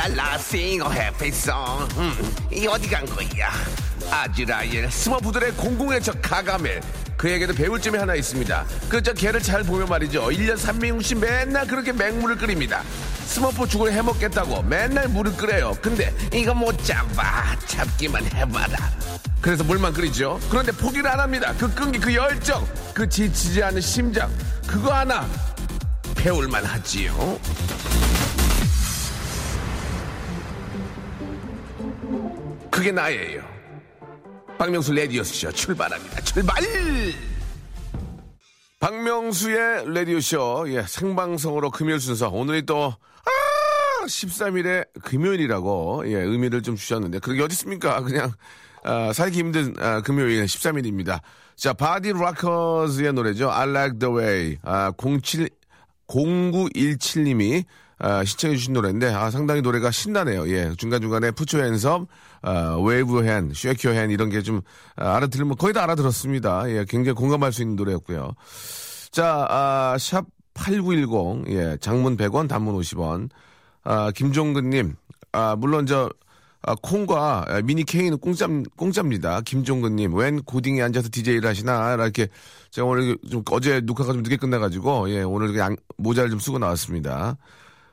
라라라라라라 싱어 해피송 음, 이 어디 간 거야? 아즈라엘 스머프들의 공공의 적 가가멜 그에게도 배울 점이 하나 있습니다. 그 저 개를 잘 보면 말이죠. 1년 360 맨날 그렇게 맹물을 끓입니다. 스머프 죽을 해먹겠다고 맨날 물을 끓여요. 근데 이거 못 잡아. 잡기만 해봐라. 그래서 물만 끓이죠. 그런데 포기를 안 합니다. 그 끈기 그 열정 그 지치지 않은 심장 그거 하나 배울만 하지요 그게 나예요. 박명수 레디오쇼 출발합니다. 출발! 박명수의 레디오쇼, 예, 생방송으로 금요일 순서. 오늘이 또, 아, 13일에 금요일이라고, 예, 의미를 좀 주셨는데, 그게 어디 있습니까? 그냥, 아, 살기 힘든 아, 금요일 13일입니다. 자, Body Rockers의 노래죠. I like the way. 아, 07, 0917님이 아, 신청해 주신 노래인데 아, 상당히 노래가 신나네요. 예, 중간 중간에 put your hands up, 아, wave hand, shake your hand 이런 게 좀 아, 알아들으면 거의 다 알아들었습니다. 예, 굉장히 공감할 수 있는 노래였고요. 자, 아, 샵 8910, 예, 장문 100원, 단문 50원. 아, 김종근님, 아, 물론 저, 아, 콩과 아, 미니 K는 공짜, 공짜입니다. 김종근님, 웬 고딩에 앉아서 DJ를 하시나? 이렇게 제가 오늘 좀 어제 녹화가 좀 늦게 끝나가지고, 예, 오늘 양, 모자를 좀 쓰고 나왔습니다.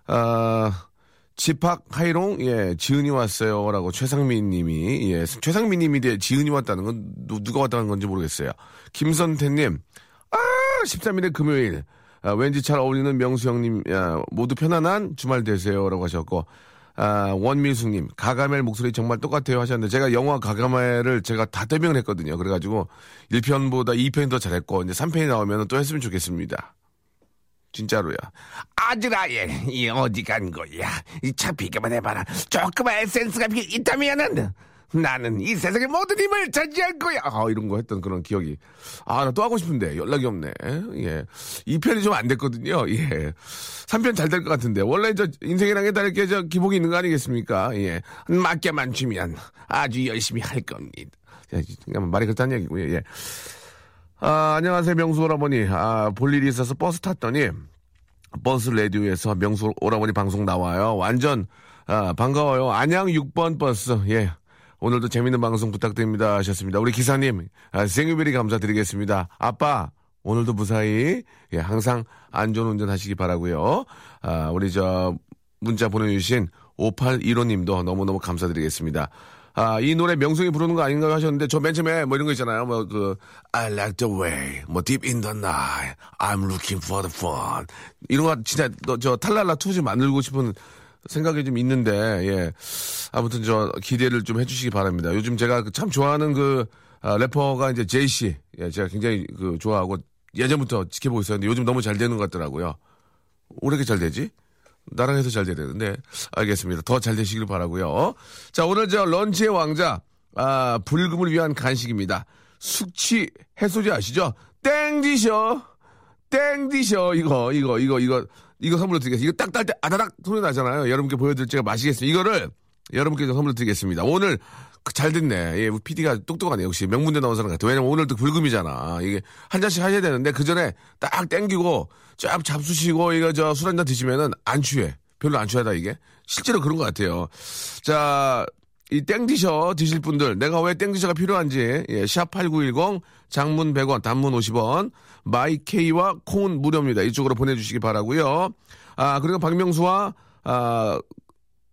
아, 집합 하이롱, 예, 지은이 왔어요. 라고 최상민 님이, 예, 최상민 님이 돼 지은이 왔다는 건 누, 누가 왔다는 건지 모르겠어요. 김선태 님, 아, 13일에 금요일. 아, 왠지 잘 어울리는 명수 형님, 야, 모두 편안한 주말 되세요. 라고 하셨고, 아, 원미숙님, 가가멜 목소리 정말 똑같아요 하셨는데, 제가 영화 가가멜을 제가 다 대명을 했거든요. 그래가지고, 1편보다 2편이 더 잘했고, 이제 3편이 나오면 또 했으면 좋겠습니다. 진짜로야. 아즈라엘, 이 어디 간 거야? 이차 비교만 해봐라. 조그만 에센스가 비- 있다면은 나는 이 세상의 모든 힘을 차지할 거야. 아, 이런 거 했던 그런 기억이. 아, 나 또 하고 싶은데 연락이 없네. 예. 2편이 좀 안 됐거든요. 예. 3편 잘 될 것 같은데. 원래 저 인생이란 게 다 이렇게 저 기복이 있는 거 아니겠습니까? 예. 맡겨만 주면 아주 열심히 할 겁니다. 야, 그냥 말이 그렇다는 얘기고요. 예. 아, 안녕하세요, 명수 오라버니. 아, 볼 일이 있어서 버스 탔더니, 버스 라디오에서 명수 오라버니 방송 나와요. 완전, 아, 반가워요. 안양 6번 버스. 예. 오늘도 재밌는 방송 부탁드립니다. 하셨습니다. 우리 기사님, 아, thank you very 감사드리겠습니다. 아빠, 오늘도 무사히, 예, 항상 안전 운전 하시기 바라고요 아, 우리 저, 문자 보내주신 5815님도 너무너무 감사드리겠습니다. 아, 이 노래 명성이 부르는 거 아닌가 하셨는데, 저 맨 처음에 뭐 이런 거 있잖아요. 뭐, 그, I like the way, 뭐, deep in the night, I'm looking for the fun. 이런 거 진짜, 너, 저, 탈랄라 투좀 만들고 싶은 생각이 좀 있는데, 예. 아무튼 저, 기대를 좀 해주시기 바랍니다. 요즘 제가 그참 좋아하는 그, 아, 래퍼가 이제 제이 씨. 예, 제가 굉장히 그, 좋아하고, 예전부터 지켜보고 있었는데, 요즘 너무 잘 되는 것 같더라고요. 왜 이렇게 잘 되지? 나랑 해서 잘 돼야 되는데 알겠습니다. 더 잘 되시길 바라고요. 자 오늘 저 런치의 왕자 아 불금을 위한 간식입니다. 숙취 해소제 아시죠? 땡디셔 땡디셔 이거 이거 이거 이거 이거 선물로 드리겠습니다. 이거 딱 딸 때 아다닥 소리 나잖아요. 여러분께 보여드릴 제가 마시겠습니다. 이거를 여러분께 선물로 드리겠습니다. 오늘 그잘 됐네. 예, PD가 똑똑하네. 역시 명문대 나온 사람 같아. 왜냐면 오늘 또 불금이잖아. 이게 한 잔씩 하셔야 되는데 그 전에 딱 땡기고 쫙 잡수시고 이거 저 술 한잔 드시면은 안 취해. 별로 안 취하다 이게. 실제로 그런 것 같아요. 자, 이 땡디셔 드실 분들, 내가 왜 땡디셔가 필요한지, 예, 샵8910, 장문 100원, 단문 50원, 마이케이와 콩은 무료입니다. 이쪽으로 보내주시기 바라고요 아, 그리고 박명수와, 아,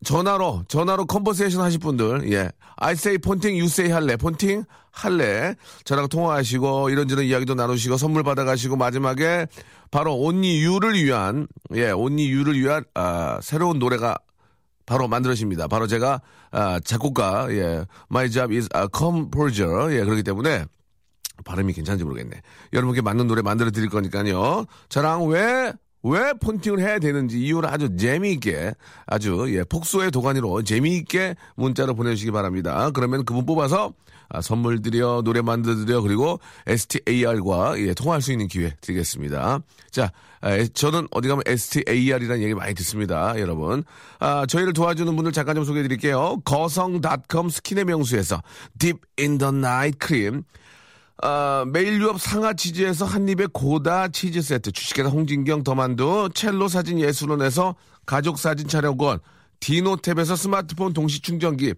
전화로, 전화로 conversation 하실 분들, 예. I say 폰팅, you say 할래. 폰팅, 할래. 저랑 통화하시고, 이런저런 이야기도 나누시고, 선물 받아가시고, 마지막에 바로 only you를 위한, 예, only you를 위한, 아, 새로운 노래가 바로 만들어집니다. 바로 제가, 아, 작곡가, 예. My job is a composer. 예, 그렇기 때문에, 발음이 괜찮은지 모르겠네. 여러분께 맞는 노래 만들어 드릴 거니까요. 저랑 왜 왜 폰팅을 해야 되는지 이유를 아주 재미있게 아주 예, 폭소의 도가니로 재미있게 문자로 보내주시기 바랍니다. 그러면 그분 뽑아서 아, 선물 드려 노래 만들어 드려 그리고 STAR과 예, 통화할 수 있는 기회 드리겠습니다. 자, 아, 저는 어디 가면 STAR이라는 얘기 많이 듣습니다, 여러분. 아, 저희를 도와주는 분들 잠깐 좀 소개해 드릴게요. 거성닷컴 스킨의 명수에서 in the Night 크림. 아, 매일 유업 상하 치즈에서 한입의 고다 치즈 세트, 주식회사 홍진경 더만두, 첼로 사진 예술원에서 가족 사진 촬영권, 디노탭에서 스마트폰 동시 충전기,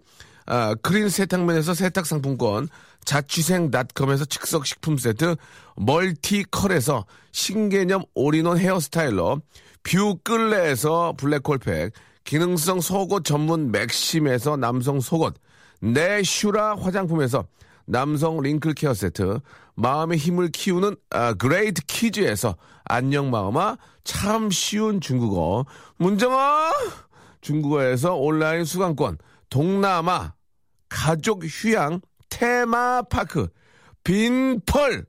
아, 크린 세탁면에서 세탁 상품권, 자취생닷컴에서 즉석 식품 세트, 멀티컬에서 신개념 all-in-one hair styler, 뷰 끌레에서 블랙홀팩, 기능성 속옷 전문 맥심에서 남성 속옷, 내슈라 화장품에서 남성 wrinkle care 세트, 마음의 힘을 키우는 아, 그레이트 키즈에서 안녕 마음아 참 쉬운 중국어, 문정아 중국어에서 온라인 수강권, 동남아 가족 휴양 테마파크 빈펄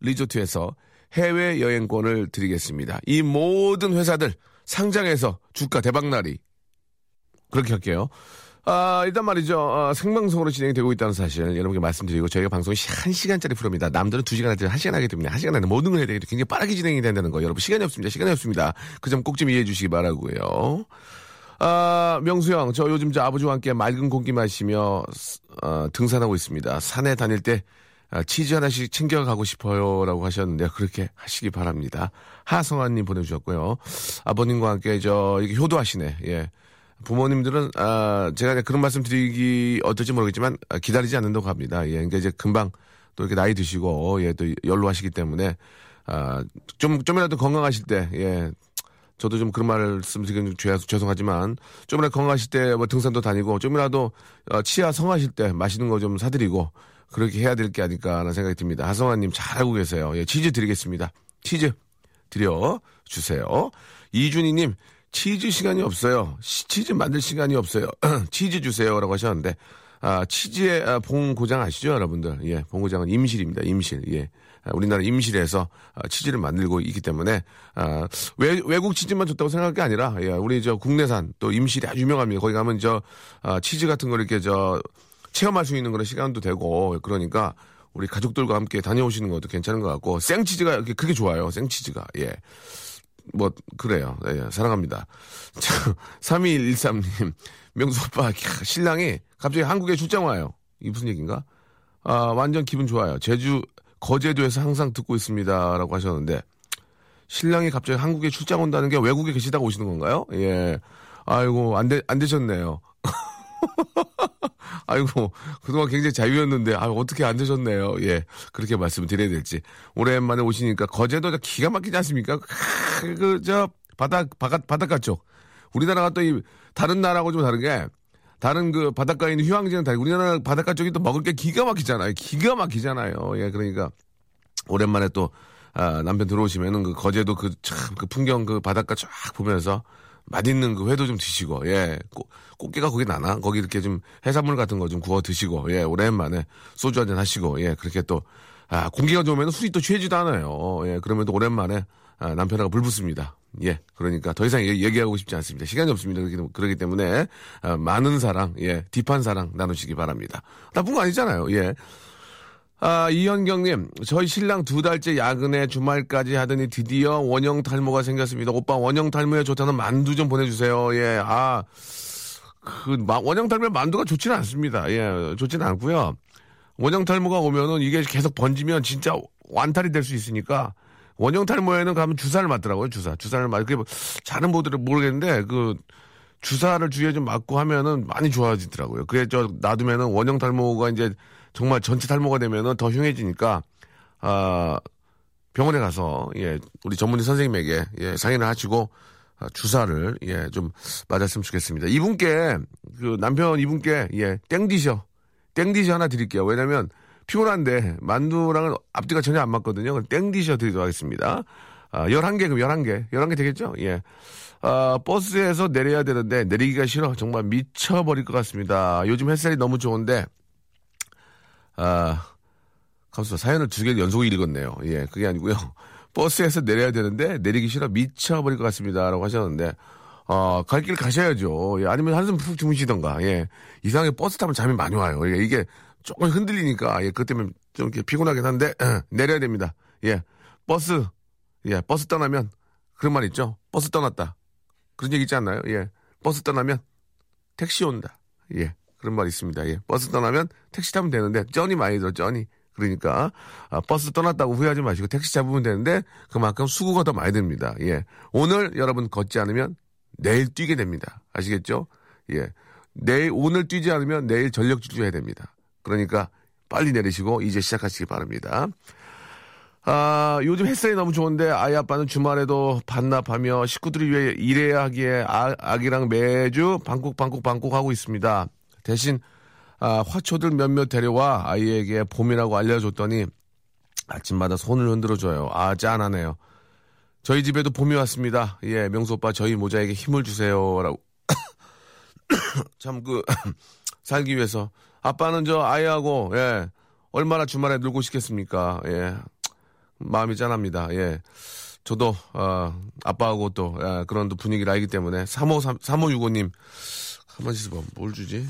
리조트에서 해외 여행권을 드리겠습니다. 이 모든 회사들 상장해서 주가 대박날이 그렇게 할게요. 아, 일단 말이죠. 어, 생방송으로 진행이 되고 있다는 사실 여러분께 말씀드리고 저희가 방송이 1시간짜리 프로입니다. 남들은 2시간 하지 1시간 하기 때문에 1시간 안에 모든 걸 해야 되기 굉장히 빠르게 진행이 된다는 거 여러분 시간이 없습니다. 시간이 없습니다. 그 점 꼭 좀 이해해 주시기 바라고요. 아, 명수 형, 저 요즘 저 아버지와 함께 맑은 공기 마시며 어, 등산하고 있습니다. 산에 다닐 때 아, 치즈 하나씩 챙겨가고 싶어요 라고 하셨는데 그렇게 하시기 바랍니다. 하성아님 보내주셨고요. 아버님과 함께 저 이렇게 효도하시네. 예. 부모님들은 아 제가 그런 말씀 드리기 어떨지 모르겠지만 아, 기다리지 않는다고 합니다. 예, 그러니까 이제 금방 또 이렇게 나이 드시고 예 또 연로하시기 때문에 아좀 좀이라도 건강하실 때 예. 저도 좀 그런 말씀 드리긴 좀 죄송하지만 좀이라도 건강하실 때 뭐 등산도 다니고 좀이라도 어, 치아 성하실 때 맛있는 거 좀 사드리고 그렇게 해야 될 게 아닐까라는 생각이 듭니다. 하성아님 잘하고 계세요. 예, 치즈 드리겠습니다. 치즈 드려 주세요. 이준희님 치즈 시간이 없어요. 시- 치즈 만들 시간이 없어요. 치즈 주세요라고 하셨는데 아, 치즈의 아, 봉고장 아시죠, 여러분들? 예, 봉고장은 임실입니다. 임실. 예. 아, 우리나라 임실에서 아, 치즈를 만들고 있기 때문에 아, 외, 외국 치즈만 좋다고 생각할 게 아니라 예, 우리 저 국내산 또 임실이 아주 유명합니다. 거기 가면 저 아, 치즈 같은 거 이렇게 저 체험할 수 있는 그런 시간도 되고 그러니까 우리 가족들과 함께 다녀오시는 것도 괜찮은 것 같고 생치즈가 그게 좋아요. 생치즈가 예. 뭐 그래요. 예, 사랑합니다. 3213님 명수 오빠 캬, 신랑이 갑자기 한국에 출장 와요. 이 무슨 얘기인가? 아 완전 기분 좋아요. 제주 거제도에서 항상 듣고 있습니다 라고 하셨는데 신랑이 갑자기 한국에 출장 온다는 게 외국에 계시다가 오시는 건가요? 예. 아이고 안 되, 안 되셨네요. 아이고, 그동안 굉장히 자유였는데, 아 어떻게 안 되셨네요. 예. 그렇게 말씀을 드려야 될지. 오랜만에 오시니까, 거제도가 기가 막히지 않습니까? 크, 그, 저, 바닥, 바깥, 바닷가 쪽. 우리나라가 또 이, 다른 나라하고 좀 다른 게, 다른 그 바닷가에 있는 휴양지는 다르고, 우리나라 바닷가 쪽이 또 먹을 게 기가 막히잖아요. 기가 막히잖아요. 예, 그러니까, 오랜만에 또, 아, 남편 들어오시면은 그 거제도 그 참 그 풍경 그 바닷가 쫙 보면서 맛있는 그 회도 좀 드시고, 예. 꽃, 꽃게가 거기 나나? 거기 이렇게 좀 해산물 같은 거 좀 구워 드시고, 예. 오랜만에 소주 한잔 하시고, 예. 그렇게 또, 아, 공기가 좋으면 술이 또 취해지도 않아요. 예. 그러면 또 오랜만에 아, 남편하고 불 붙습니다. 예. 그러니까 더 이상 얘기, 얘기하고 싶지 않습니다. 시간이 없습니다. 그렇기, 그렇기 때문에, 아, 많은 사랑, 예. 딥한 사랑 나누시기 바랍니다. 나쁜 거 아니잖아요. 예. 아, 이현경님, 저희 신랑 두 달째 야근에 주말까지 하더니 드디어 원형 탈모가 생겼습니다. 오빠 원형 탈모에 좋다는 만두 좀 보내주세요. 예, 아, 그, 마- 원형 탈모에 만두가 좋지는 않습니다. 예, 좋지는 않고요 원형 탈모가 오면은 이게 계속 번지면 진짜 완탈이 될 수 있으니까 원형 탈모에는 가면 주사를 맞더라고요. 주사, 주사를 맞. 그게 뭐 잘은 모르 모르겠는데 그 주사를 주위에 좀 맞고 하면은 많이 좋아지더라고요. 그게 저 놔두면은 원형 탈모가 이제 정말 전체 탈모가 되면은 더 흉해지니까 아 병원에 가서 예 우리 전문의 선생님에게 예 상의를 하시고 아, 주사를 예좀 맞았으면 좋겠습니다. 이분께 그 남편 이분께 예 땡디셔 땡디셔 하나 드릴게요. 왜냐면 피곤한데 만두랑은 앞뒤가 전혀 안 맞거든요. 땡디셔 드리도록 하겠습니다. 아, 11개, 그럼 11개. 11개 되겠죠? 예. 아, 버스에서 내려야 되는데 내리기가 싫어. 정말 미쳐버릴 것 같습니다. 요즘 햇살이 너무 좋은데, 아, 감사 사연을 두 개 연속 읽었네요. 예, 그게 아니고요. 버스에서 내려야 되는데 내리기 싫어 미쳐버릴 것 같습니다라고 하셨는데 어, 갈 길 가셔야죠. 예, 아니면 한숨 푹 주무시던가. 예. 이상하게 버스 타면 잠이 많이 와요. 예, 이게 조금 흔들리니까 예, 그것 때문에 좀 이렇게 피곤하긴 한데 내려야 됩니다. 예. 버스 예, 버스 떠나면 그런 말 있죠. 버스 떠났다. 그런 얘기 있지 않나요? 예. 버스 떠나면 택시 온다. 예. 그런 말 있습니다. 예. 버스 떠나면 택시 타면 되는데 쩐이 많이 들어 쩐이. 그러니까 아, 버스 떠났다고 후회하지 마시고 택시 잡으면 되는데 그만큼 수고가 더 많이 듭니다. 예. 오늘 여러분 걷지 않으면 내일 뛰게 됩니다. 아시겠죠? 예. 내일 오늘 뛰지 않으면 내일 전력 질주해야 됩니다. 그러니까 빨리 내리시고 이제 시작하시기 바랍니다. 아, 요즘 햇살이 너무 좋은데 아이 아빠는 주말에도 반납하며 식구들이 위해 일해야 하기에 아, 아기랑 매주 방콕 방콕 방콕 하고 있습니다. 대신 아, 화초들 몇몇 데려와 아이에게 봄이라고 알려줬더니 아침마다 손을 흔들어줘요. 아, 짠하네요. 저희 집에도 봄이 왔습니다. 예, 명수 오빠 저희 모자에게 힘을 주세요 라고. 참 그 살기 위해서 아빠는 저 아이하고 예 얼마나 주말에 놀고 싶겠습니까? 예 마음이 짠합니다. 예 저도 어, 아빠하고 또 예, 그런 또 분위기를 알기 때문에 35 3565님 한번 있어봐 뭘 주지?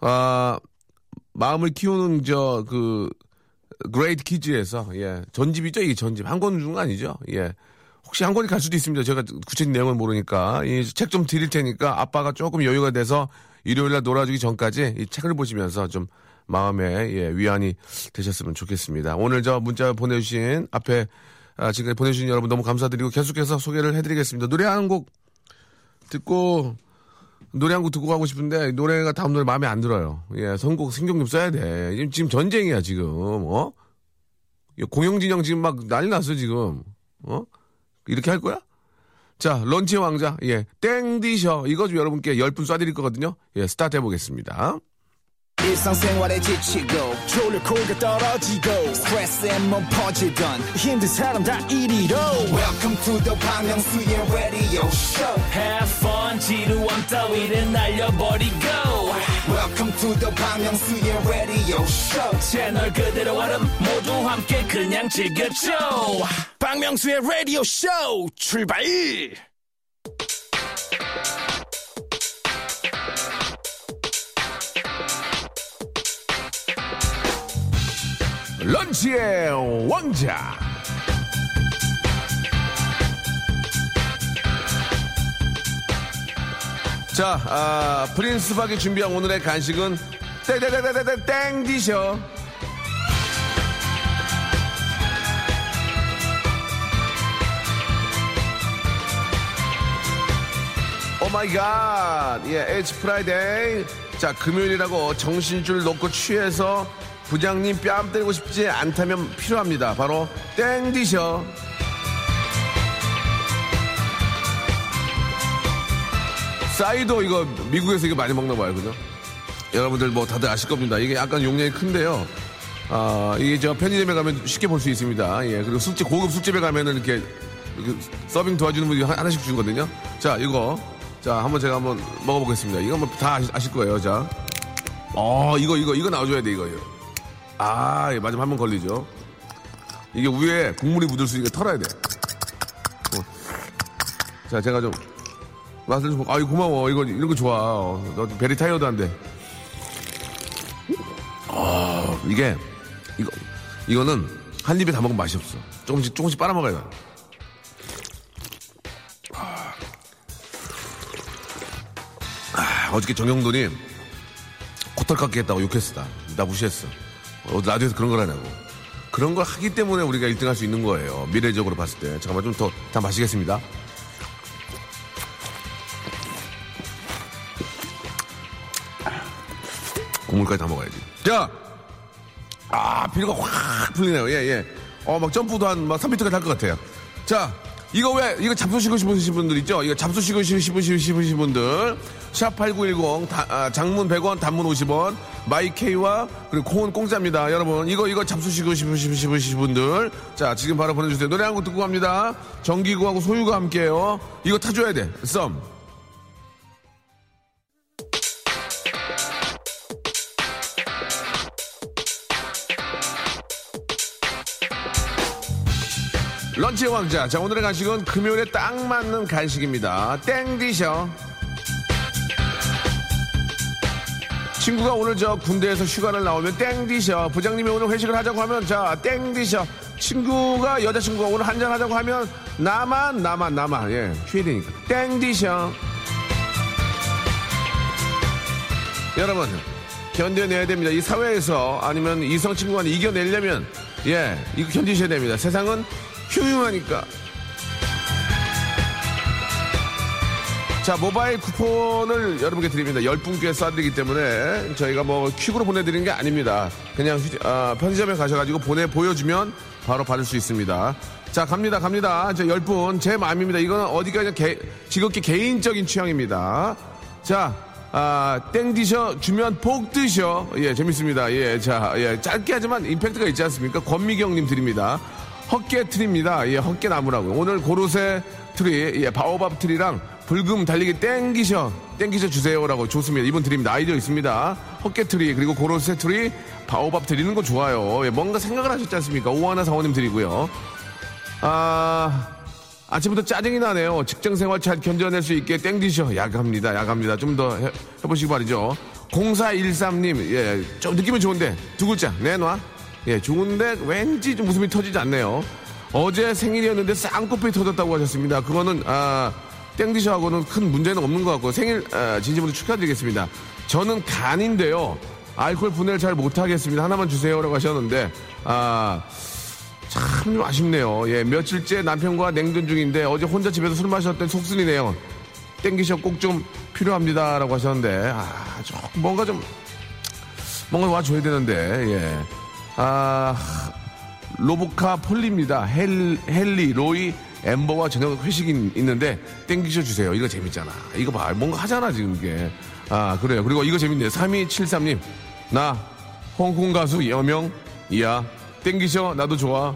아 마음을 키우는 저 그 그레이트 키즈에서 예 전집이죠 이게 전집 한 권 준 거 아니죠? 예 혹시 한 권이 갈 수도 있습니다. 제가 구체적인 내용을 모르니까 이 책 좀 드릴 테니까 아빠가 조금 여유가 돼서 일요일날 놀아주기 전까지 이 책을 보시면서 좀 마음에 예, 위안이 되셨으면 좋겠습니다. 오늘 저 문자 보내주신 앞에 아, 지금 보내주신 여러분 너무 감사드리고 계속해서 소개를 해드리겠습니다. 노래 한 곡 듣고 노래 한 곡 듣고 가고 싶은데 노래가 다음 노래 마음에 안 들어요. 예, 선곡 신경 좀 써야 돼. 지금, 전쟁이야 지금. 어? 공영진영 지금 막 난리 났어 지금. 어? 이렇게 할 거야? 자, 런치의 왕자, 예, 땡기셔. 이거 좀 여러분께 10분 쏴드릴 거거든요. 예, 스타트 해보겠습니다. 지치고, 떨어지고, 퍼지던, welcome to the Bang radio show Have fun 지루함 따위를 날려버리고 welcome to the Myung-soo's radio show 채널 그대로 얼음 모두 함께 그냥 즐겨줘 박명수의 라디오 쇼 출발! 런치의 왕자. 자, 아, 프린스 박이 준비한 오늘의 간식은 땡디셔. 오 마이 갓. 예, It's Friday. 자, 금요일이라고 정신줄 놓고 취해서 부장님 뺨 때리고 싶지 않다면 필요합니다. 바로 땡디셔. 사이도 이거 미국에서 이거 많이 먹나 봐요. 그죠? 여러분들 뭐 다들 아실 겁니다. 이게 약간 용량이 큰데요. 아, 이게 저 편의점에 가면 쉽게 볼 수 있습니다. 예. 그리고 술집, 고급 술집에 가면은 이렇게, 이렇게 서빙 도와주는 분이 하- 하나씩 주거든요. 자, 이거. 자, 한번 제가 한번 먹어보겠습니다. 이거 한번 다 아실, 거예요. 자. 어, 이거, 이거, 이거 나와줘야 돼, 이거. 아, 이거 맞으면 한번 걸리죠. 이게 위에 국물이 묻을 수 있게 털어야 돼. 어. 자, 제가 좀 맛을 좀, 아이 고마워. 이거 이런 거 좋아. 어, 너 베리 타이어도 안 돼. 아, 이게 이거 이거는 한 입에 다 먹으면 맛이 없어. 조금씩 조금씩 빨아 먹어야 돼. 아, 어저께 정영돈이 코털 깎기 했다고 욕했어. 나, 나 무시했어. 어, 라디오에서 그런 걸 하냐고. 그런 걸 하기 때문에 우리가 1등 할 수 있는 거예요. 미래적으로 봤을 때. 잠깐만 좀 더, 다 마시겠습니다. 국물까지 다 먹어야지. 자! 아, 피로가 확 풀리네요. 예, 예. 어, 막 점프도 한, 막 3m까지 할것 같아요. 자, 이거 왜, 이거 잡수시고 싶으신 분들 있죠? 이거 잡수시고 싶으신, 분들. 샵 8910, 아, 장문 100원, 단문 50원, 마이케이와, 그리고 콩은 공짜입니다. 여러분, 이거, 이거 잡수시고 싶으신, 분들. 자, 지금 바로 보내주세요. 노래 한 곡 듣고 갑니다. 정기구하고 소유가 함께해요. 이거 타줘야 돼. 썸. 런치의 왕자. 자, 오늘의 간식은 금요일에 딱 맞는 간식입니다. 땡디셔. 친구가 오늘 저 군대에서 휴가를 나오면 땡디셔. 부장님이 오늘 회식을 하자고 하면 자, 땡디셔. 친구가 여자친구가 오늘 한잔 하자고 하면 나만 나만 나만 예 휴야 되니까 땡디셔. 여러분 견뎌내야 됩니다. 이 사회에서 아니면 이성 친구간에 이겨내려면 예 이거 견디셔야 됩니다. 세상은 흉흉하니까. 자, 모바일 쿠폰을 여러분께 드립니다. 10분께 쏴드리기 때문에 저희가 뭐 퀵으로 보내드리는 게 아닙니다. 그냥 휴, 아, 편의점에 가셔가지고 보내, 보여주면 바로 받을 수 있습니다. 자, 갑니다, 갑니다. 저 10분. 제 마음입니다. 이거는 어디까지 개, 지극히 개인적인 취향입니다. 자, 아, 땡 드셔, 주면 폭 드셔. 예, 재밌습니다. 예, 자, 예, 짧게 하지만 임팩트가 있지 않습니까? 권미경님 드립니다. 헛개 트리입니다. 예, 헛개 나무라고요. 오늘 고로쇠 트리, 예, 바오밥 트리랑 불금 달리기 땡기셔, 땡기셔 주세요라고 좋습니다. 이분 드립니다. 아이디어 있습니다. 헛개 트리, 그리고 고로쇠 트리, 바오밥 트리는 거 좋아요. 예, 뭔가 생각을 하셨지 않습니까? 오하나 사원님 드리고요. 아, 아침부터 짜증이 나네요. 직장 생활 잘 견뎌낼 수 있게 땡기셔. 약합니다. 약합니다. 좀 더 해보시기 바라죠. 0413님, 예, 좀 느낌은 좋은데, 두 글자, 내놔. 예, 좋은데 왠지 좀 웃음이 터지지 않네요. 어제 생일이었는데 쌍꺼풀이 터졌다고 하셨습니다. 그거는, 아, 땡디셔하고는 큰 문제는 없는 것 같고, 생일, 아, 진심으로 축하드리겠습니다. 저는 간인데요. 알코올 분해를 잘 못하겠습니다. 하나만 주세요라고 하셨는데, 아, 참 좀 아쉽네요. 예, 며칠째 남편과 냉전 중인데 어제 혼자 집에서 술 마셨던 속순이네요. 땡기셔 꼭 좀 필요합니다라고 하셨는데 아, 좀 뭔가 좀 뭔가 와줘야 되는데 예. 아 로보카 폴리입니다. 헬, 헬리, 로이, 엠버와 저녁 회식이 있는데 땡기셔 주세요. 이거 재밌잖아. 이거 봐. 뭔가 하잖아 지금 이게. 아 그래요. 그리고 이거 재밌네요. 3273님 나 홍콩 가수 여명 이야 땡기셔 나도 좋아.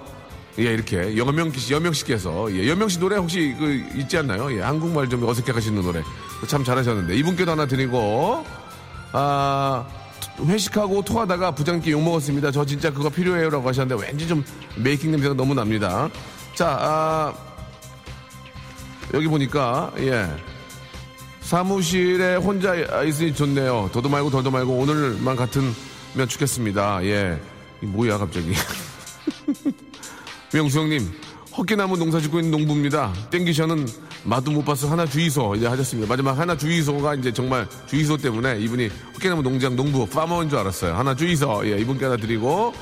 예, 이렇게 여명 씨, 여명 씨께서 예, 여명 씨 노래 혹시 그 있지 않나요? 예, 한국말 좀 어색해 하시는 노래 참 잘하셨는데 이분께도 하나 드리고 아 회식하고 토하다가 부장님께 욕 먹었습니다. 저 진짜 그거 필요해요 라고 하셨는데 왠지 좀 메이킹 냄새가 너무 납니다. 자, 아, 여기 보니까 예. 사무실에 혼자 있으니 좋네요. 더도 말고 덜도 말고 오늘만 같으면 좋겠습니다. 예. 이 뭐야 갑자기. 명수 형님, 헛개나무 농사 짓고 있는 농부입니다. 땡기셔는 맛도 못 봤어 하나 주의소 이제 하셨습니다. 마지막 하나 주의소가 이제 정말 주의소 때문에 이분이 헛개나무 농장 농부 파머인 줄 알았어요. 하나 주의소 예 이분께 하나 드리고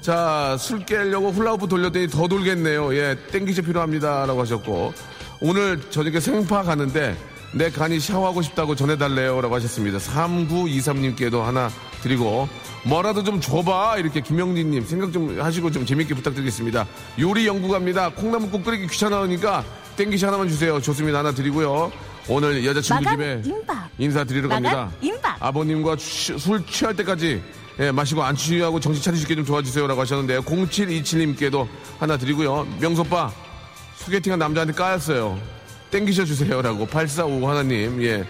자 술 깨려고 훌라후프 돌렸더니 더 돌겠네요. 예 땡기셔 필요합니다라고 하셨고 오늘 저녁에 생파 가는데 내 간이 샤워하고 싶다고 전해달래요 라고 하셨습니다. 3923님께도 하나 드리고 뭐라도 좀 줘봐 이렇게 김영진님 생각 좀 하시고 좀 재밌게 부탁드리겠습니다. 요리 연구가입니다. 콩나물국 끓이기 귀찮아하니까 땡기시 하나만 주세요. 좋습니다. 하나 드리고요. 오늘 여자친구 집에. 인사드리러 갑니다. 임박. 아버님과 취- 술 취할 때까지 예, 마시고 안 취하고 정신 차리시게 좀 도와주세요라고 하셨는데 0727님께도 하나 드리고요. 명소빠 소개팅한 남자한테 까였어요. 땡기셔 주세요라고 8455 하나님 예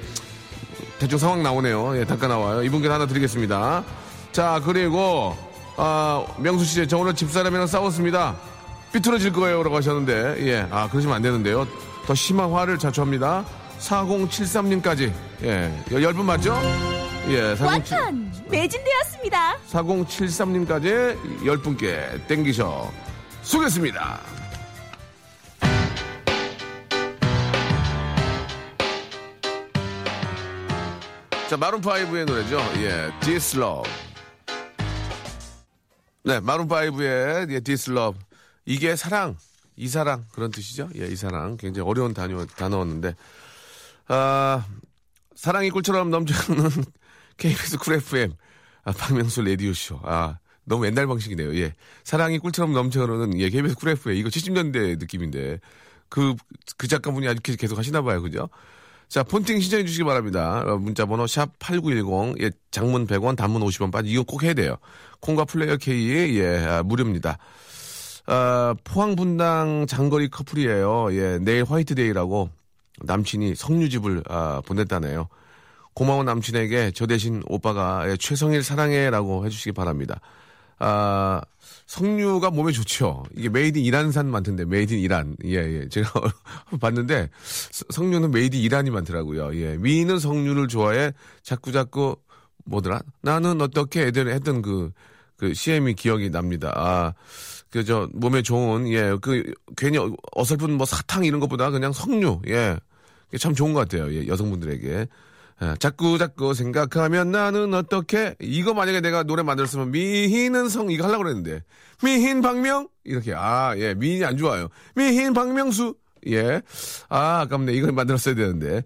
대충 상황 나오네요. 예, 잠깐 나와요. 이분께 하나 드리겠습니다. 자, 그리고, 아, 명수 씨, 저 오늘 집사람이랑 싸웠습니다. 삐뚤어질 거예요. 라고 하셨는데, 예, 아, 그러시면 안 되는데요. 더 심한 화를 자초합니다. 4073님까지, 예, 10분 맞죠? 예, 4073. 완판 매진되었습니다. 4073님까지 10분께 땡기셔. 쏘겠습니다. 자, 마룬5의 노래죠. 예, This Love. 네, 마룬5의 예, This Love. 이게 사랑, 이 사랑, 그런 뜻이죠. 예, 이 사랑. 굉장히 어려운 단어, 단어였는데. 아, 사랑이 꿀처럼 넘치는 KBS 쿨 FM. 아, 박명수 라디오쇼. 아, 너무 옛날 방식이네요. 예. 사랑이 꿀처럼 넘쳐흐르는 예, KBS 쿨 FM. 이거 70년대 느낌인데. 그, 그 작가분이 아직 계속 하시나 봐요. 그죠? 자, 폰팅 신청해 주시기 바랍니다. 어, 문자 번호 샵 8910. 예, 장문 100원, 단문 50원 빠지. 이거 꼭 해야 돼요. 콩과 플레이어 K 예, 아, 무료입니다. 아, 포항 분당 장거리 커플이에요. 예, 내일 화이트데이라고 남친이 석류집을 아, 보냈다네요. 고마운 남친에게 저 대신 오빠가 예, 최성일 사랑해라고 해주시기 바랍니다. 아, 석류가 몸에 좋죠. 이게 made in 이란산 많던데, made in 이란. 예, 예. 제가 봤는데, 서- 석류는 made in 이란이 많더라고요. 예. 미인은 석류를 좋아해. 자꾸 자꾸, 뭐더라? 나는 어떻게 애들 했던 그, 그 CM이 기억이 납니다. 아, 그, 저, 몸에 좋은, 예, 그, 괜히 어- 어설픈 뭐 사탕 이런 것보다 그냥 석류, 예. 참 좋은 것 같아요. 예, 여성분들에게. 예, 자꾸 자꾸 생각하면 나는 어떻게 이거 만약에 내가 노래 만들었으면 미인은 석 이거 하려고 그랬는데 미흰 박명 이렇게 아 예 미인이 안 좋아요 미흰 박명수 예 아 아깝네 이걸 만들었어야 되는데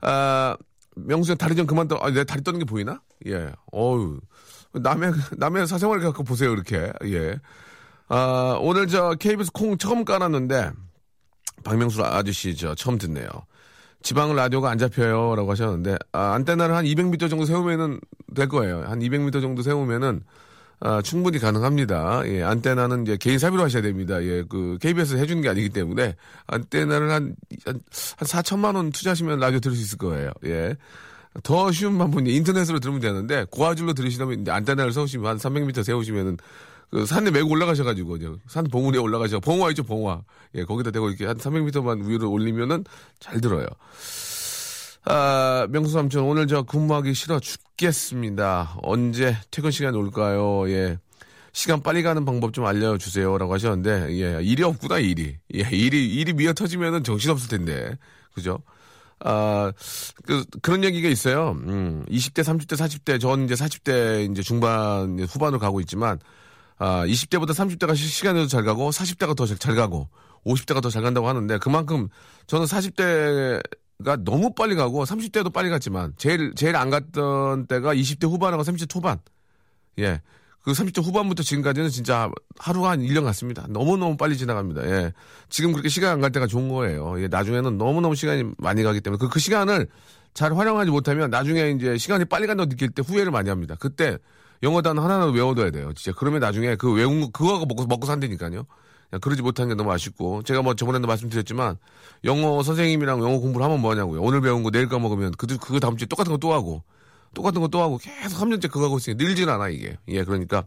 아 명수 다리 좀 그만 떠. 아, 내 다리 떠는 게 보이나? 예. 어우. 남의, 남의 사생활을 갖고 보세요, 이렇게. 예. 아, 오늘 저 KBS 콩 처음 깔았는데, 박명수 아저씨 저 처음 듣네요. 지방 라디오가 안 잡혀요. 라고 하셨는데, 아, 안테나를 한 200m 정도 세우면은 될 거예요. 한 200m 정도 세우면은, 아, 충분히 가능합니다. 예, 안테나는 이제 개인 사비로 하셔야 됩니다. 예, 그, KBS 해주는 게 아니기 때문에, 안테나를 한, 한, 한 4천만 원 투자하시면 라디오 들을 수 있을 거예요. 예. 더 쉬운 방법이 인터넷으로 들으면 되는데, 고화질로 들으시려면 안테나를 세우시면 한 300m 세우시면은, 그 산에 메고 올라가셔가지고, 산 봉우리에 올라가셔. 봉화 있죠, 봉화. 예, 거기다 대고 이렇게 한 300m만 위로 올리면은 잘 들어요. 아, 명수 삼촌, 오늘 저 근무하기 싫어 죽겠습니다. 언제 퇴근 시간이 올까요? 예. 시간 빨리 가는 방법 좀 알려주세요. 라고 하셨는데, 예, 일이 없구나, 일이. 예, 일이, 일이 미어 터지면은 정신 없을 텐데. 그죠? 아, 그, 그런 얘기가 있어요. 음, 20대, 30대, 40대, 전 이제 40대 이제 중반, 후반으로 가고 있지만, 아, 20대보다 30대가 시간에도 잘 가고, 40대가 더 잘 가고, 50대가 더 잘 간다고 하는데, 그만큼 저는 40대가 너무 빨리 가고, 30대도 빨리 갔지만, 제일, 제일 안 갔던 때가 20대 후반하고 30대 초반. 예. 그 30대 후반부터 지금까지는 진짜 하루가 한 1년 같습니다. 너무너무 빨리 지나갑니다. 예. 지금 그렇게 시간 안 갈 때가 좋은 거예요. 예. 나중에는 너무너무 시간이 많이 가기 때문에 그, 그 시간을 잘 활용하지 못하면 나중에 이제 시간이 빨리 간다고 느낄 때 후회를 많이 합니다. 그때 영어 단어 하나라도 외워둬야 돼요. 진짜. 그러면 나중에 그 외운 거, 그거 먹고, 먹고 산다니까요. 그러지 못한 게 너무 아쉽고. 제가 뭐 저번에도 말씀드렸지만 영어 선생님이랑 영어 공부를 하면 뭐 하냐고요. 오늘 배운 거 내일 까먹으면 그, 그거 다음 주에 똑같은 거 또 하고. 똑같은 거 또 하고 계속 3년째 그거 하고 있으니까 늘진 않아 이게. 예, 그러니까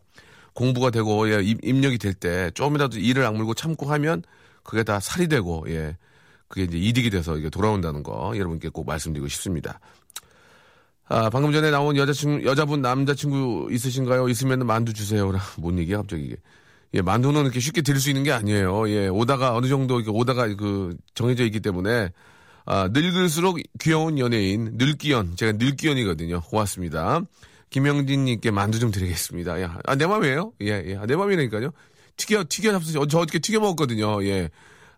공부가 되고 예, 입, 입력이 될 때 조금이라도 이를 악물고 참고 하면 그게 다 살이 되고 예. 그게 이제 이득이 돼서 이게 돌아온다는 거 여러분께 꼭 말씀드리고 싶습니다. 아, 방금 전에 나온 여자친구, 여자분, 남자친구 있으신가요? 있으면 만두 주세요. 뭔 얘기야, 갑자기. 예, 만두는 이렇게 쉽게 드릴 수 있는 게 아니에요. 예, 오다가 어느 정도 이렇게 오다가 그 정해져 있기 때문에 아, 늙을수록 귀여운 연예인, 늙기연. 제가 늙기연이거든요. 고맙습니다. 김영진님께 만두 좀 드리겠습니다. 야, 아, 내 맘이에요? 예, 예. 아, 내 맘이라니까요. 튀겨, 튀겨 잡수시, 어, 저 어저께 튀겨 먹었거든요. 예.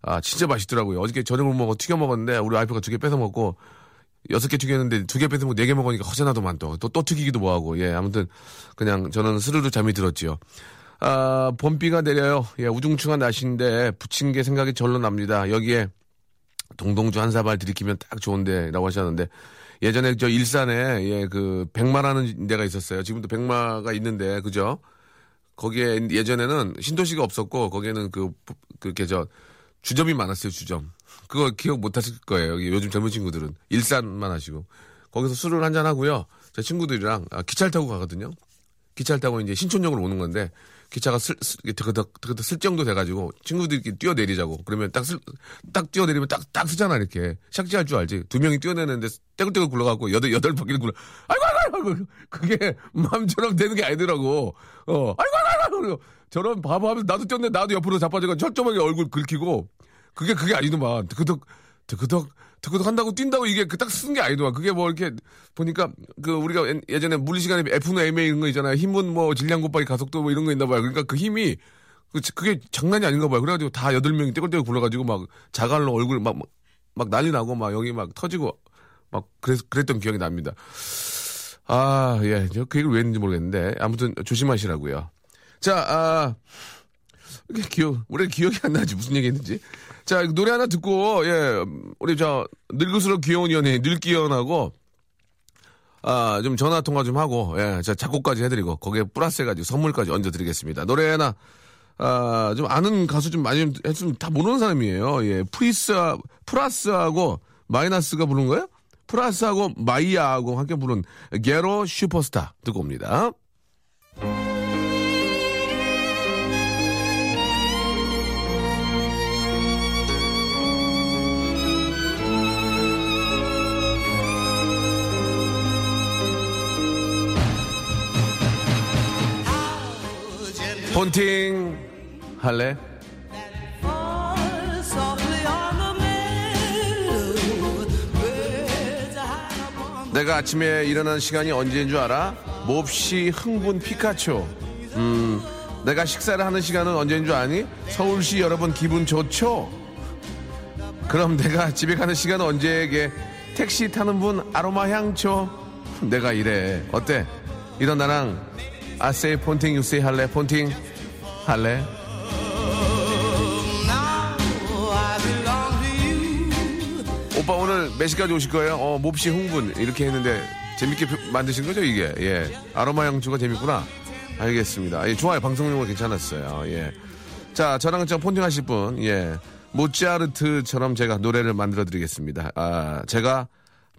아, 진짜 맛있더라고요. 어저께 저녁을 먹어 튀겨 먹었는데, 우리 와이프가 두 개 뺏어 먹고, 여섯 개 튀겼는데 두 개 뺏어 먹고 네개 먹으니까 허전하더만 또. 또, 또 튀기기도 뭐하고. 예, 아무튼, 그냥 저는 스르르 잠이 들었지요. 아, 봄비가 내려요. 예, 우중충한 날씨인데, 부친 게 생각이 절로 납니다. 여기에, 동동주 한 사발 들이키면 딱 좋은데라고 하셨는데 예전에 저 일산에 예 그 백마라는 데가 있었어요. 지금도 백마가 있는데 그죠? 거기에 예전에는 신도시가 없었고 거기에는 그 그렇게 저 주점이 많았어요. 주점. 그거 기억 못 하실 거예요. 요즘 젊은 친구들은 일산만 하시고 거기서 술을 한잔 하고요. 제 친구들이랑 아, 기차를 타고 가거든요. 기차를 타고 이제 신촌역으로 오는 건데 기차가 슬, 슬, 드그덕, 드그덕 슬 정도 돼가지고 친구들끼리 뛰어내리자고. 그러면 딱 슬, 딱 뛰어내리면 딱, 딱 쓰잖아, 이렇게. 샥지할 줄 알지. 두 명이 뛰어내는데 떼굴떼굴 굴러가고 여덟, 여덟 바퀴를 굴러. 아이고, 아이고. 그게 마음처럼 되는 게 아니더라고. 어, 아이고, 아이고, 아이고. 저런 바보 하면서 나도 뛰었네, 나도 옆으로 자빠져가 철저하게 얼굴 긁히고. 그게, 그게 아니더만. 드그덕, 드그덕, 드그덕 한다고 뛴다고 이게 그 딱 쓰는 게 아니더만. 그게 뭐 이렇게 보니까 그 우리가 예- 예전에 물리 시간에 F는 MA 이런 거 있잖아요. 힘은 뭐 질량 곱하기 가속도 뭐 이런 거 있나 봐요. 그러니까 그 힘이 그- 그게 장난이 아닌가 봐요. 그래가지고 다 여덟 명이 떼굴떼굴 굴러가지고 막 자갈로 얼굴 막, 막, 막 난리 나고 막 여기 막 터지고 막 그랬, 그랬던 기억이 납니다. 아, 예. 저 그 얘기를 왜 했는지 모르겠는데 아무튼 조심하시라고요. 자, 아, 기억, 우리 기억이 안 나지 무슨 얘기 했는지. 자, 노래 하나 듣고 예, 우리 저 늙을수록 귀여운 연예인 늙기연하고 아, 좀 전화 통화 좀 하고 예, 자 작곡까지 해드리고 거기에 플러스 해가지고 선물까지 얹어드리겠습니다. 노래 하나 아, 좀 아는 가수 좀 많이 좀 다 모르는 사람이에요. 예, 프리스 플러스하고 마이너스가 부른 거예요? 플라스하고 마이아하고 함께 부른 게로 슈퍼스타 듣고 옵니다. 폰팅 할래? 내가 아침에 일어나는 시간이 언제인 줄 알아? 몹시 흥분 피카츄. 음, 내가 식사를 하는 시간은 언제인 줄 아니? 서울시 여러분 기분 좋죠? 그럼 내가 집에 가는 시간은 언제에게 택시 타는 분 아로마 향초? 내가 이래. 어때? 이런 나랑 아세이 폰팅 유세이 할래? 폰팅 할래? 몇 시까지 오실 거예요? 어, 몹시 흥분 이렇게 했는데 재밌게 표- 만드신 거죠 이게? 예, 아로마 향초가 재밌구나. 알겠습니다. 예, 좋아요. 방송용으로 괜찮았어요. 예. 자, 저랑 저 폰팅 하실 분, 예. 모차르트처럼 제가 노래를 만들어 드리겠습니다. 아, 제가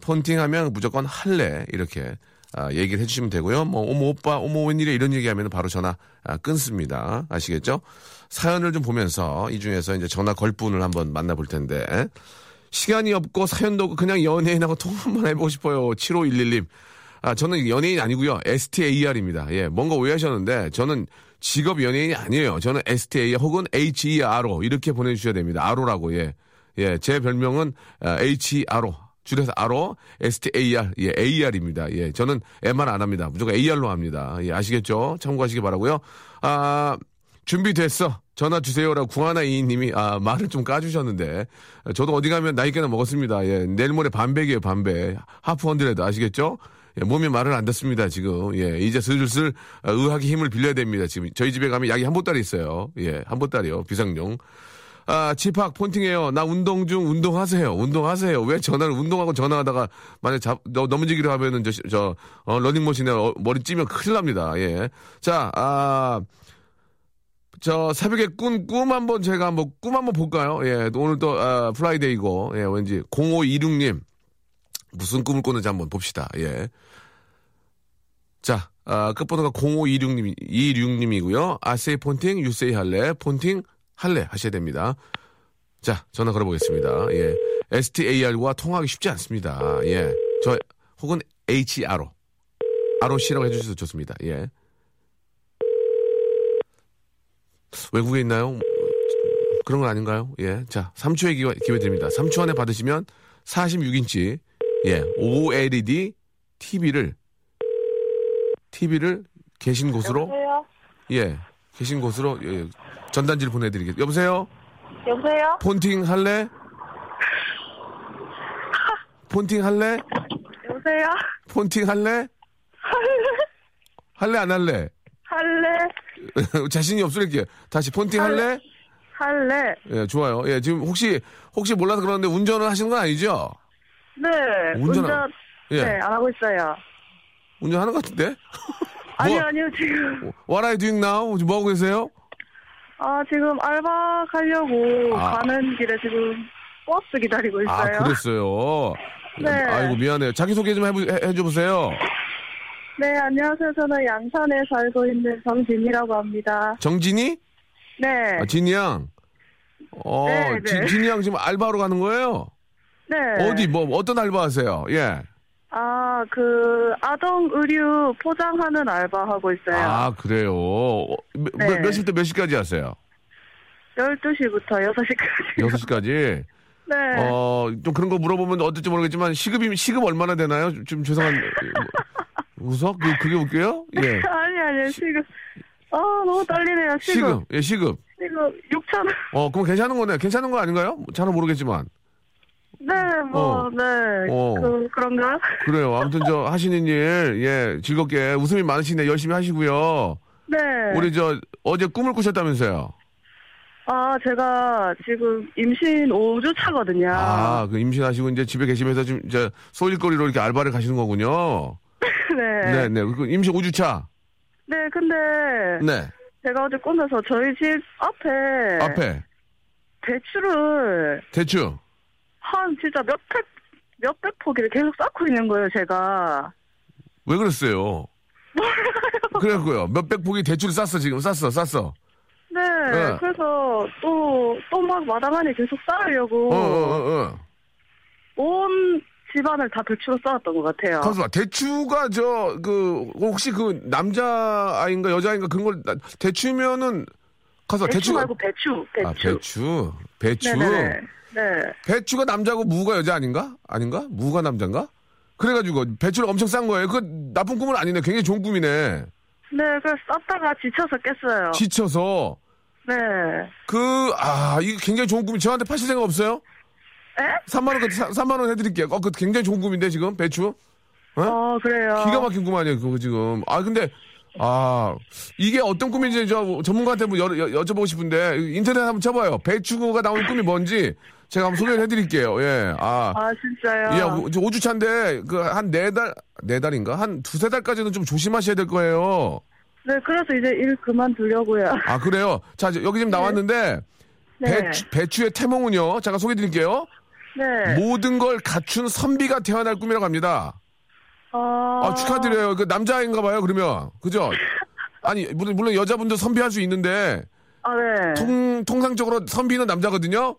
폰팅 하면 무조건 할래. 이렇게, 아, 얘기를 해주시면 되고요. 뭐, 어머, 오빠, 어머, 웬일이야. 이런 얘기 하면 바로 전화, 아, 끊습니다. 아시겠죠? 사연을 좀 보면서 이 중에서 이제 전화 걸 분을 한번 만나볼 텐데. 시간이 없고 사연도 없고 그냥 연예인하고 통화 한번 해보고 싶어요. 7511님. 아, 저는 연예인 아니고요. STAR입니다. 예, 뭔가 오해하셨는데 저는 직업 연예인이 아니에요. 저는 STA 혹은 HERO 이렇게 보내주셔야 됩니다. 아로라고 예, 예, 제 별명은 아, HERO 줄여서 아로 STAR 예, AR입니다. 예, 저는 MR 안 합니다. 무조건 AR로 합니다. 예, 아시겠죠? 참고하시기 바라고요. 아, 준비됐어. 전화 주세요라고 구하나 이님이 아 말을 좀 까주셨는데 저도 어디 가면 나이 꽤나 먹었습니다. 예, 내일 모레 반백이에요 반백 하프 헌드레드 아시겠죠? 예, 몸이 말을 안 듣습니다 지금. 예, 이제 슬슬 어, 의학의 힘을 빌려야 됩니다 지금. 저희 집에 가면 약이 한 보따리 있어요. 예, 한 보따리요 비상용. 아, 집합 폰팅해요. 나 운동 중 운동하세요. 운동하세요. 왜 전화를 운동하고 전화하다가 만약 잡 너, 넘어지기로 하면은 저, 저 어, 러닝머신에 어, 머리 찌면 큰일 납니다. 예. 자, 아. 저 새벽에 꾼 꿈 한번 제가 한번 꿈 한번 볼까요? 예, 오늘 또 아, 프라이데이고 예, 왠지 0526님 무슨 꿈을 꾸는지 한번 봅시다. 예. 자, 아, 끝번호가 0526님 26님이고요. 아세이 폰팅, 유세이 할래, 폰팅 할래 하셔야 됩니다. 자, 전화 걸어보겠습니다. 예. STAR과 통화하기 쉽지 않습니다. 예. 저 혹은 HRO. ROC라고 해주셔도 좋습니다. 예. 외국에 있나요? 그런 건 아닌가요? 예. 자, 3초의 기회, 기회 드립니다. 3초 안에 받으시면 46인치, 예, OLED TV를, TV를 계신 곳으로, 여보세요? 예, 계신 곳으로, 예, 전단지를 보내드리겠습니다. 여보세요? 여보세요? 폰팅 할래? 폰팅 할래? 여보세요? 폰팅 할래? 할래, 안 할래? 할래? 자신이 없으니까 다시 폰팅 할래? 할래? 예, 좋아요. 예, 지금 혹시, 혹시 몰라서 그러는데 운전을 하시는 건 아니죠? 네. 운전- 운전, 예. 네, 안 하고 있어요. 운전하는 것 같은데? 아니요, 뭐- 아니요, 지금. What are you doing now? 지금 뭐 하고 계세요? 아, 지금 알바 가려고 아. 가는 길에 지금 버스 기다리고 아, 있어요. 그랬어요. 네. 아이고, 미안해요. 자기소개 좀 해보, 해, 해줘 보세요. 네, 안녕하세요. 저는 양산에 살고 있는 정진이라고 합니다. 정진이? 네. 아, 진이 양. 어, 네, 네. 진, 진이 양 지금 알바로 가는 거예요? 네. 어디, 뭐, 어떤 알바 하세요? 예. 아, 그, 아동 의류 포장하는 알바 하고 있어요. 아, 그래요. 어, 몇, 네. 몇, 몇 시부터 몇 시까지 하세요? 12시부터 6시까지. 6시까지? 네. 어, 좀 그런 거 물어보면 어떨지 모르겠지만, 시급이, 시급 얼마나 되나요? 좀 죄송한, 웃어? 그, 그게 웃겨요? 예. 아니, 아니, 지금. 아, 너무 떨리네요, 지금. 시급, 예, 시급. 지금 6천 원. 어, 그럼 괜찮은 거네. 괜찮은 거 아닌가요? 잘은 모르겠지만. 네, 뭐, 어. 네. 어. 그, 그런가? 그래요. 아무튼 저 하시는 일, 예, 즐겁게 웃음이 많으시네. 열심히 하시고요. 네. 우리 저 어제 꿈을 꾸셨다면서요. 아, 제가 지금 임신 5주 차거든요. 아, 그 임신하시고 이제 집에 계시면서 지금 이제 소일거리로 이렇게 알바를 가시는 거군요. 네. 네, 네. 그 임신 5주차. 네, 근데 네. 제가 어제 꿈에서 저희 집 앞에 앞에 대추를 대추. 한 진짜 몇백 몇백 포기를 계속 쌓고 있는 거예요, 제가. 왜 그랬어요? 그래고요. 몇백 포기 대추를 쌌어 지금 쌌어 쌌어. 네, 네. 그래서 또 또 막 마당 안에 계속 쌓으려고 어, 어, 어, 어. 온 집안을 다 배추로 쌓았던 것 같아요. 가수아 대추가 저 그 혹시 그 남자 아인가 여자 아인가 그런 걸 나- 대추면은 가수아 배추 대추가 말고 배추, 배추. 아 배추 배추 네네네. 네. 배추가 남자고 무가 여자 아닌가 아닌가 무가 남자인가 그래가지고 배추를 엄청 싼 거예요 그 나쁜 꿈은 아니네 굉장히 좋은 꿈이네 네, 그래서 썼다가 지쳐서 깼어요. 지쳐서 네. 그 아 이게 굉장히 좋은 꿈이 저한테 파실 생각 없어요? 에? 3만 원, 그 3만 원 해드릴게요. 어, 그 굉장히 좋은 꿈인데 지금 배추. 어, 그래요. 기가 막힌 꿈 아니에요, 그거 지금. 아, 근데, 아, 이게 어떤 꿈인지 저 전문가한테 뭐 여, 여, 여쭤보고 싶은데, 인터넷 한번 쳐봐요. 배추가 나오는 꿈이 뭔지 제가 한번 소개를 해드릴게요. 예, 아. 아, 진짜요? 예, 오- 저 5주차인데, 그, 한 네 달, 네 달인가? 한 두세 달까지는 좀 조심하셔야 될 거예요. 네, 그래서 이제 일 그만두려고요. 아, 그래요? 자, 저 여기 지금 나왔는데, 네. 배추, 배추의 태몽은요, 잠깐 소개해 드릴게요. 네. 모든 걸 갖춘 선비가 태어날 꿈이라고 합니다. 어... 아, 축하드려요. 그 남자인가 봐요, 그러면. 그죠? 아니, 물론, 물론 여자분도 선비할 수 있는데, 아, 네. 통, 통상적으로 선비는 남자거든요?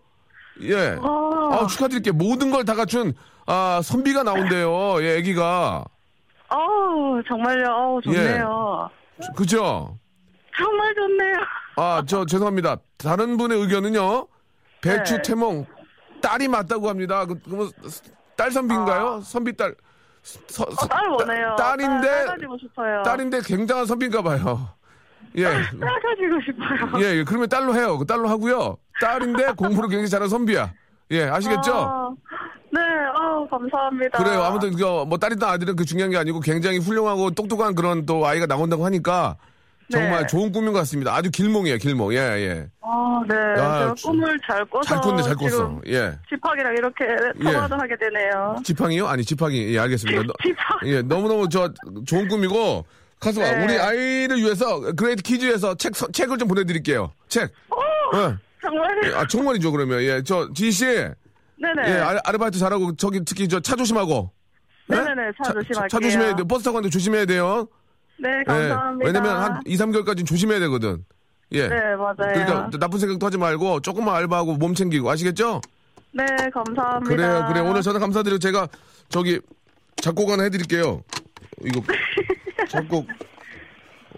예. 어... 아, 축하드릴게요. 모든 걸 다 갖춘, 아, 선비가 나온대요. 예, 애기가. 어우, 정말요. 어우, 예. 좋네요. 그죠? 정말 좋네요. 아, 저, 죄송합니다. 다른 분의 의견은요, 배추 네. 태몽, 딸이 맞다고 합니다. 그, 그러면 딸 선비인가요? 선비 딸. 서, 아. 어, 딸 원해요. 딸인데, 딸, 딸 가지고 싶어요. 딸인데 굉장한 선비인가 봐요. 예. 딸 가지고 싶어요. 예, 예. 그러면 딸로 해요. 그 딸로 하고요. 딸인데 공부를 굉장히 잘하는 선비야. 예, 아시겠죠? 아, 네, 어 감사합니다. 그래요. 아무튼 그뭐 딸이든 아들은 그 중요한 게 아니고 굉장히 훌륭하고 똑똑한 그런 또 아이가 나온다고 하니까 정말 네. 좋은 꿈인 것 같습니다. 아주 길몽이에요, 길몽. 예, 예. 아, 네. 야, 제가 주- 꿈을 잘 꿔서 잘 꿨네, 잘 꿨어. 예. 집학이랑 이렇게 통화도 하게 되네요. 지팡이요? 아니, 지팡이. 예, 알겠습니다. 너- 지팡. 예, 너무너무 저 좋은 꿈이고 가수가 네. 우리 아이를 위해서 그레이트 키즈에서 책 서- 책을 좀 보내드릴게요. 책. 예. 정말. 아 정말이죠 그러면 예 저 지희 씨 예, 네네. 아르, 아르바이트 잘하고 저기 특히 저 차 조심하고 예? 네네네, 차 조심할게요. 차 조심해야 돼요 버스 타고 가는데 조심해야 돼요 네, 예, 감사합니다. 왜냐면 한 2, 3개월까지는 조심해야 되거든 예 네, 맞아요. 그러니까 나쁜 생각도 하지 말고 조금만 알바하고 몸 챙기고 아시겠죠 네, 감사합니다. 그래요 그래 오늘 전화 감사드리고 제가 저기 작곡 하나 해드릴게요 이거 작곡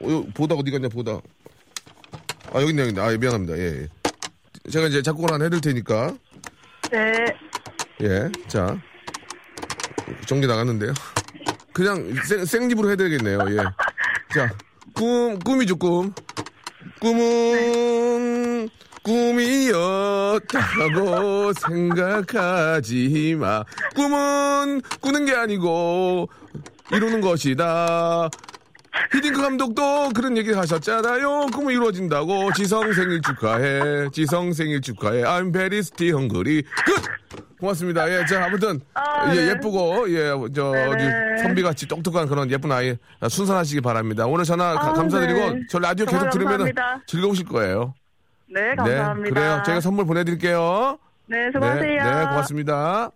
어, 보다 어디 갔냐 보다 아 여기 있네 여기 있네 아 미안합니다 예, 예. 제가 이제 작곡을 하나 해드릴 테니까 네. 예, 자. 전기 나갔는데요. 그냥 생, 생립으로 해드리겠네요, 예. 자, 꿈, 꿈이죠, 꿈. 꿈은 꿈이었다고 생각하지 마. 꿈은 꾸는 게 아니고 이루는 것이다. 히딩크 감독도 그런 얘기 하셨잖아요. 꿈은 이루어진다고. 지성 생일 축하해. 지성 생일 축하해. I'm very still hungry. 끝! 고맙습니다. 예, 자, 아무튼, 아, 예, 네. 예쁘고, 예, 저, 네네. 어디, 선비같이 똑똑한 그런 예쁜 아이, 아, 순산하시기 바랍니다. 오늘 전화 가- 아, 감사드리고, 네. 저 라디오 계속 들으면. 즐거우실 거예요. 네, 감사합니다. 네, 그래요. 저희가 선물 보내드릴게요. 네, 수고하세요. 네, 네, 고맙습니다.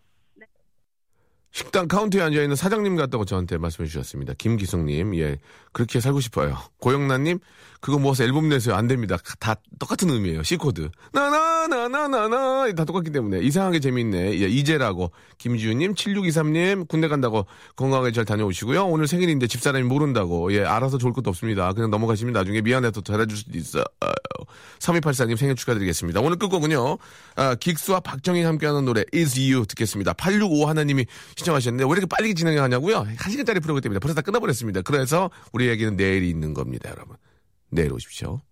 식당 카운터에 앉아있는 사장님 같다고 저한테 말씀해 주셨습니다. 김기성님, 예. 그렇게 살고 싶어요. 고영란님, 그거 모아서 앨범 내세요. 안 됩니다. 다 똑같은 의미예요. C코드. 나나나나나나. 다 똑같기 때문에. 이상하게 재밌네. 예, 이제라고. 김지우님, 7623님, 군대 간다고 건강하게 잘 다녀오시고요. 오늘 생일인데 집사람이 모른다고. 예, 알아서 좋을 것도 없습니다. 그냥 넘어가시면 나중에 미안해서 잘해줄 수도 있어요. 3284님 생일 축하드리겠습니다. 오늘 끝곡은요, 아, 긱스와 박정희 함께하는 노래 Is You 듣겠습니다. 865 하나님이 신청하셨는데 왜 이렇게 빨리 진행하냐고요? 1시간짜리 프로그램 때문에 벌써 다 끝나버렸습니다. 그래서 우리 얘기는 내일이 있는 겁니다, 여러분. 내일 오십시오.